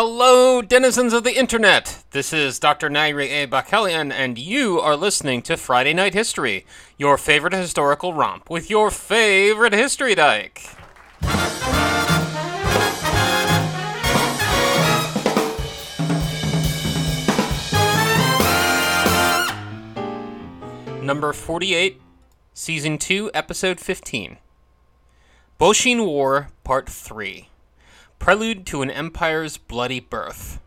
Hello, denizens of the internet! This is Dr. Nairi A. Bakelian, and you are listening to Friday Night History, your favorite historical romp with your favorite history dyke. Number 48, Season 2, Episode 15. Boshin War, Part 3. Prelude to an Empire's Bloody Birth.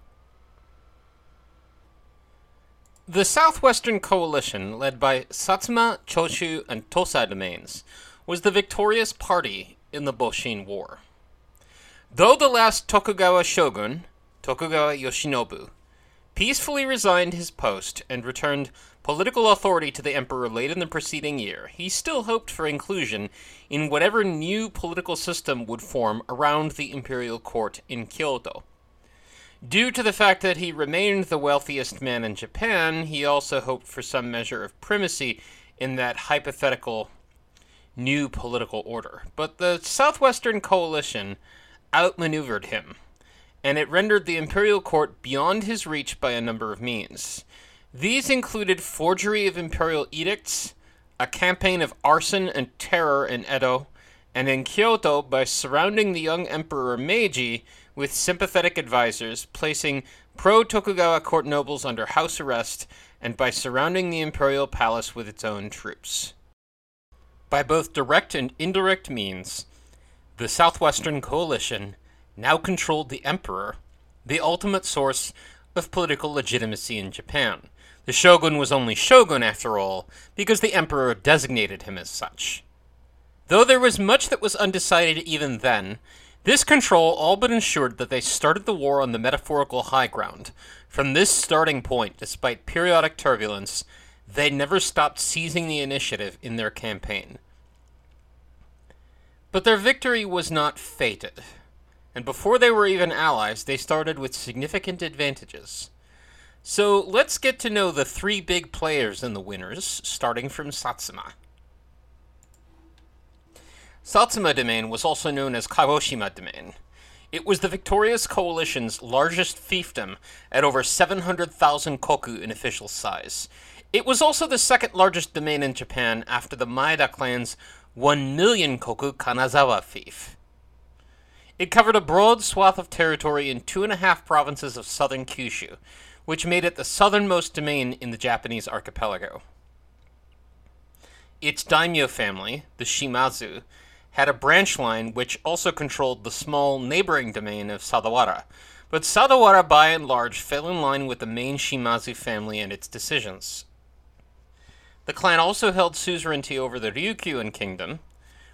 The Southwestern Coalition, led by Satsuma, Choshu, and Tosa domains, was the victorious party in the Boshin War. Though the last Tokugawa shogun, Tokugawa Yoshinobu, peacefully resigned his post and returned political authority to the emperor late in the preceding year, he still hoped for inclusion in whatever new political system would form around the imperial court in Kyoto. Due to the fact that he remained the wealthiest man in Japan, he also hoped for some measure of primacy in that hypothetical new political order. But the Southwestern Coalition outmaneuvered him, and it rendered the imperial court beyond his reach by a number of means. These included forgery of imperial edicts, a campaign of arson and terror in Edo, and in Kyoto by surrounding the young Emperor Meiji with sympathetic advisors, placing pro Tokugawa court nobles under house arrest, and by surrounding the imperial palace with its own troops. By both direct and indirect means, the Southwestern Coalition now controlled the emperor, the ultimate source of political legitimacy in Japan. The shogun was only shogun, after all, because the emperor designated him as such. Though there was much that was undecided even then, this control all but ensured that they started the war on the metaphorical high ground. From this starting point, despite periodic turbulence, they never stopped seizing the initiative in their campaign. But their victory was not fated, and before they were even allies, they started with significant advantages. So let's get to know the three big players and the winners, starting from Satsuma. Satsuma Domain was also known as Kagoshima Domain. It was the victorious coalition's largest fiefdom at over 700,000 koku in official size. It was also the second largest domain in Japan after the Maeda clan's 1 million koku Kanazawa fief. It covered a broad swath of territory in two and a half provinces of southern Kyushu, which made it the southernmost domain in the Japanese archipelago. Its daimyo family, the Shimazu, had a branch line which also controlled the small neighboring domain of Sadowara, but Sadowara by and large fell in line with the main Shimazu family and its decisions. The clan also held suzerainty over the Ryukyuan kingdom,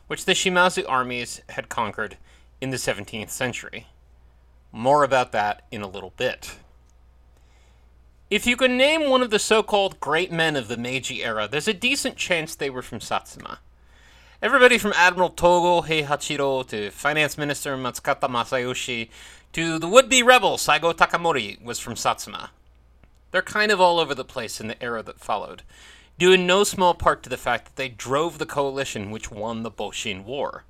which the Shimazu armies had conquered in the 17th century. More about that in a little bit. If you can name one of the so called great men of the Meiji era, there's a decent chance they were from Satsuma. Everybody from Admiral Togo Heihachiro to Finance Minister Matsukata Masayoshi to the would be rebel Saigo Takamori was from Satsuma. They're kind of all over the place in the era that followed, due in no small part to the fact that they drove the coalition which won the Boshin War.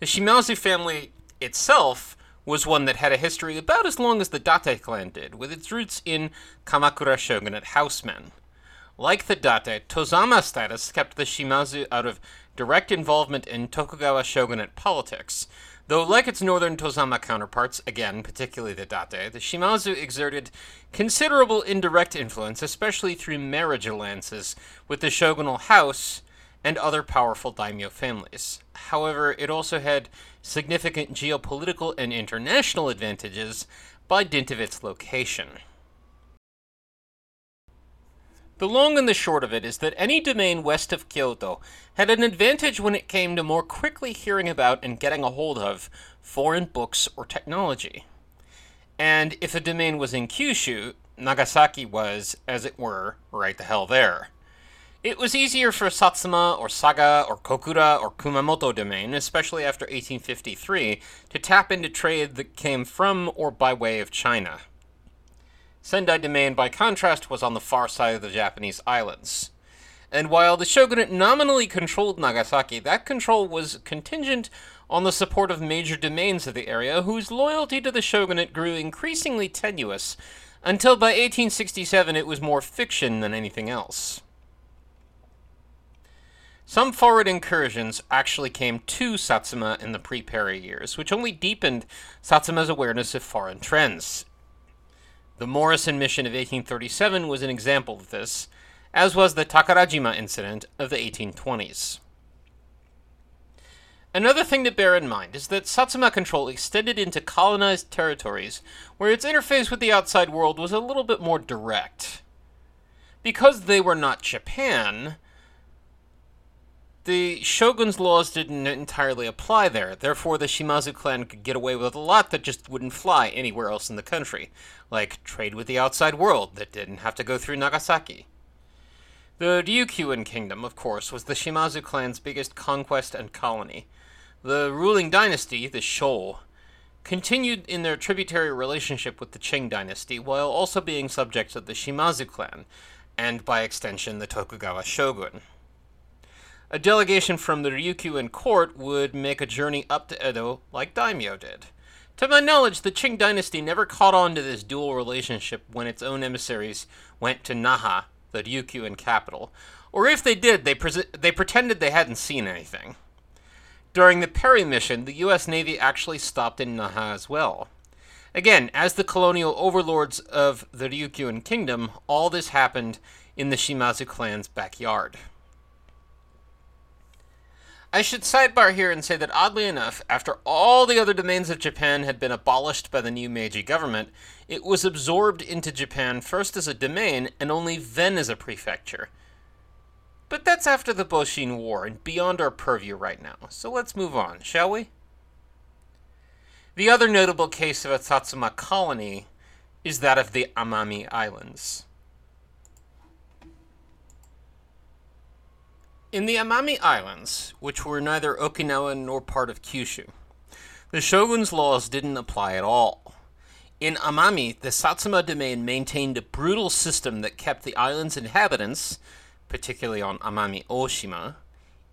The Shimazu family itself was one that had a history about as long as the Date clan did, with its roots in Kamakura shogunate housemen. Like the Date, Tozama status kept the Shimazu out of direct involvement in Tokugawa shogunate politics, though like its northern Tozama counterparts, again, particularly the Date, the Shimazu exerted considerable indirect influence, especially through marriage alliances with the shogunal house and other powerful daimyo families. However, it also had significant geopolitical and international advantages by dint of its location. The long and the short of it is that any domain west of Kyoto had an advantage when it came to more quickly hearing about and getting a hold of foreign books or technology. And if a domain was in Kyushu, Nagasaki was, as it were, right the hell there. It was easier for Satsuma or Saga or Kokura or Kumamoto domain, especially after 1853, to tap into trade that came from or by way of China. Sendai domain, by contrast, was on the far side of the Japanese islands. And while the shogunate nominally controlled Nagasaki, that control was contingent on the support of major domains of the area whose loyalty to the shogunate grew increasingly tenuous until by 1867 it was more fiction than anything else. Some forward incursions actually came to Satsuma in the pre-Perry years, which only deepened Satsuma's awareness of foreign trends. The Morrison mission of 1837 was an example of this, as was the Takarajima incident of the 1820s. Another thing to bear in mind is that Satsuma control extended into colonized territories where its interface with the outside world was a little bit more direct. Because they were not Japan, the shogun's laws didn't entirely apply there. Therefore, the Shimazu clan could get away with a lot that just wouldn't fly anywhere else in the country, like trade with the outside world that didn't have to go through Nagasaki. The Ryukyuan kingdom, of course, was the Shimazu clan's biggest conquest and colony. The ruling dynasty, the Sho, continued in their tributary relationship with the Qing dynasty while also being subjects of the Shimazu clan, and by extension the Tokugawa shogun. A delegation from the Ryukyuan court would make a journey up to Edo like daimyo did. To my knowledge, the Qing dynasty never caught on to this dual relationship when its own emissaries went to Naha, the Ryukyuan capital, or if they did, they, pre- they pretended they hadn't seen anything. During the Perry mission, the U.S. Navy actually stopped in Naha as well. Again, as the colonial overlords of the Ryukyuan kingdom, all this happened in the Shimazu clan's backyard. I should sidebar here and say that oddly enough, after all the other domains of Japan had been abolished by the new Meiji government, it was absorbed into Japan first as a domain and only then as a prefecture. But that's after the Boshin War and beyond our purview right now, so let's move on, shall we? The other notable case of a Satsuma colony is that of the Amami Islands. In the Amami Islands, which were neither Okinawa nor part of Kyushu, the shogun's laws didn't apply at all. In Amami, the Satsuma domain maintained a brutal system that kept the island's inhabitants, particularly on Amami Oshima,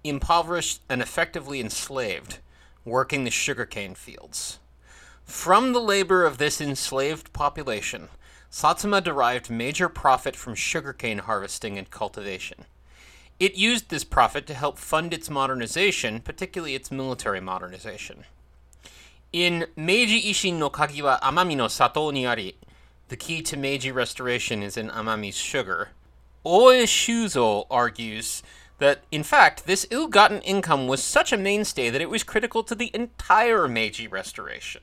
impoverished and effectively enslaved, working the sugarcane fields. From the labor of this enslaved population, Satsuma derived major profit from sugarcane harvesting and cultivation. It used this profit to help fund its modernization, particularly its military modernization. In Meiji Ishin no Kagi wa Amami no Sato ni ari, the key to Meiji restoration is in Amami's sugar, Oe Shuzo argues that, in fact, this ill gotten income was such a mainstay that it was critical to the entire Meiji restoration.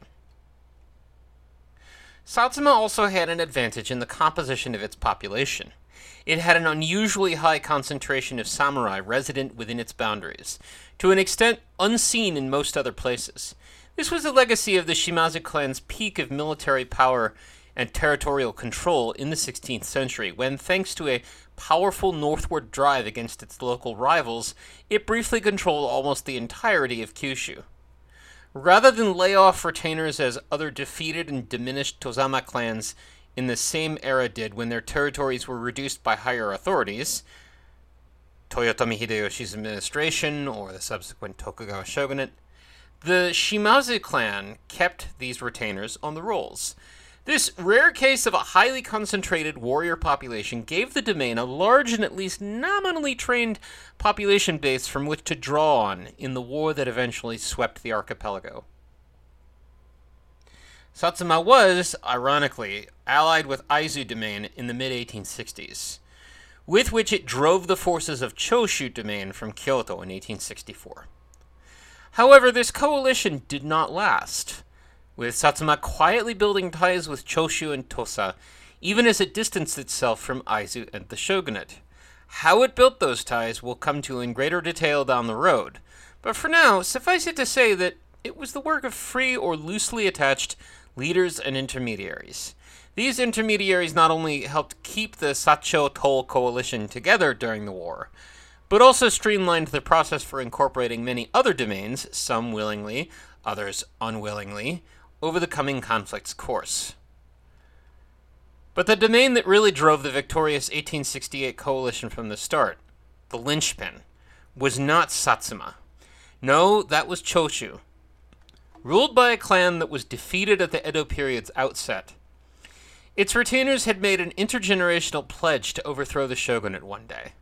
Satsuma also had an advantage in the composition of its population. It had an unusually high concentration of samurai resident within its boundaries, to an extent unseen in most other places. This was a legacy of the Shimazu clan's peak of military power and territorial control in the 16th century, when, thanks to a powerful northward drive against its local rivals, it briefly controlled almost the entirety of Kyushu. Rather than lay off retainers as other defeated and diminished Tozama clans in the same era did when their territories were reduced by higher authorities, Toyotomi Hideyoshi's administration or the subsequent Tokugawa shogunate, the Shimazu clan kept these retainers on the rolls. This rare case of a highly concentrated warrior population gave the domain a large and at least nominally trained population base from which to draw on in the war that eventually swept the archipelago. Satsuma was, ironically, allied with Aizu domain in the mid 1860s, with which it drove the forces of Choshu domain from Kyoto in 1864. However, this coalition did not last with Satsuma quietly building ties with Choshu and Tosa, even as it distanced itself from Aizu and the shogunate. How it built those ties will come to in greater detail down the road, but for now, suffice it to say that it was the work of free or loosely attached leaders and intermediaries. These intermediaries not only helped keep the Satchodo coalition together during the war, but also streamlined the process for incorporating many other domains, some willingly, others unwillingly, over the coming conflict's course. But the domain that really drove the victorious 1868 coalition from the start, the linchpin, was not Satsuma. No, that was Choshu, ruled by a clan that was defeated at the Edo period's outset. Its retainers had made an intergenerational pledge to overthrow the shogunate one day.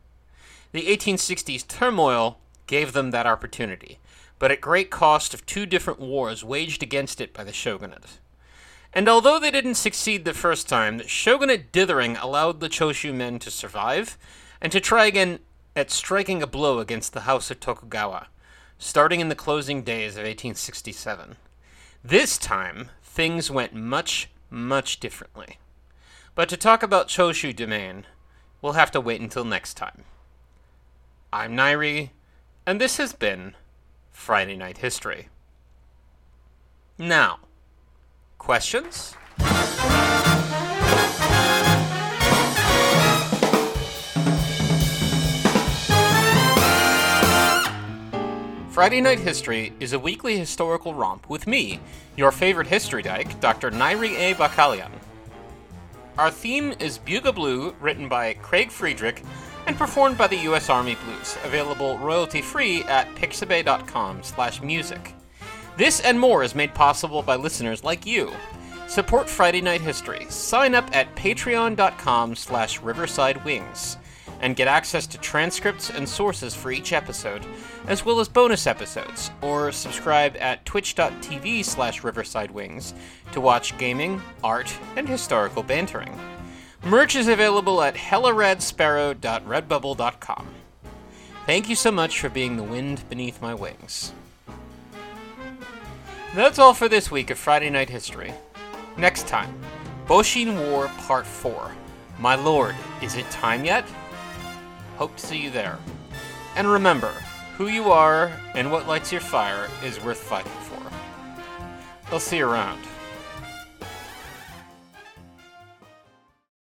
The 1860s turmoil gave them that opportunity, but at great cost of two different wars waged against it by the shogunate. And although they didn't succeed the first time, the shogunate dithering allowed the Choshu men to survive and to try again at striking a blow against the House of Tokugawa, starting in the closing days of 1867. This time, things went much, much differently. But to talk about Choshu domain, we'll have to wait until next time. I'm Nairi, and this has been Friday Night History. Now, questions? Friday Night History is a weekly historical romp with me, your favorite history dyke, Dr. Nairi A. Bakalian. Our theme is Buga Blue, written by Craig Friedrich and performed by the U.S. Army Blues, available royalty-free at pixabay.com slash music. This and more is made possible by listeners like you. Support Friday Night History. Sign up at patreon.com slash riversidewings and get access to transcripts and sources for each episode, as well as bonus episodes, or subscribe at twitch.tv slash riversidewings to watch gaming, art, and historical bantering. Merch is available at hellaradsparrow.redbubble.com. Thank you so much for being the wind beneath my wings. That's all for this week of Friday Night History. Next time, Boshin War Part 4. My lord, is it time yet? Hope to see you there. And remember, who you are and what lights your fire is worth fighting for. I'll see you around.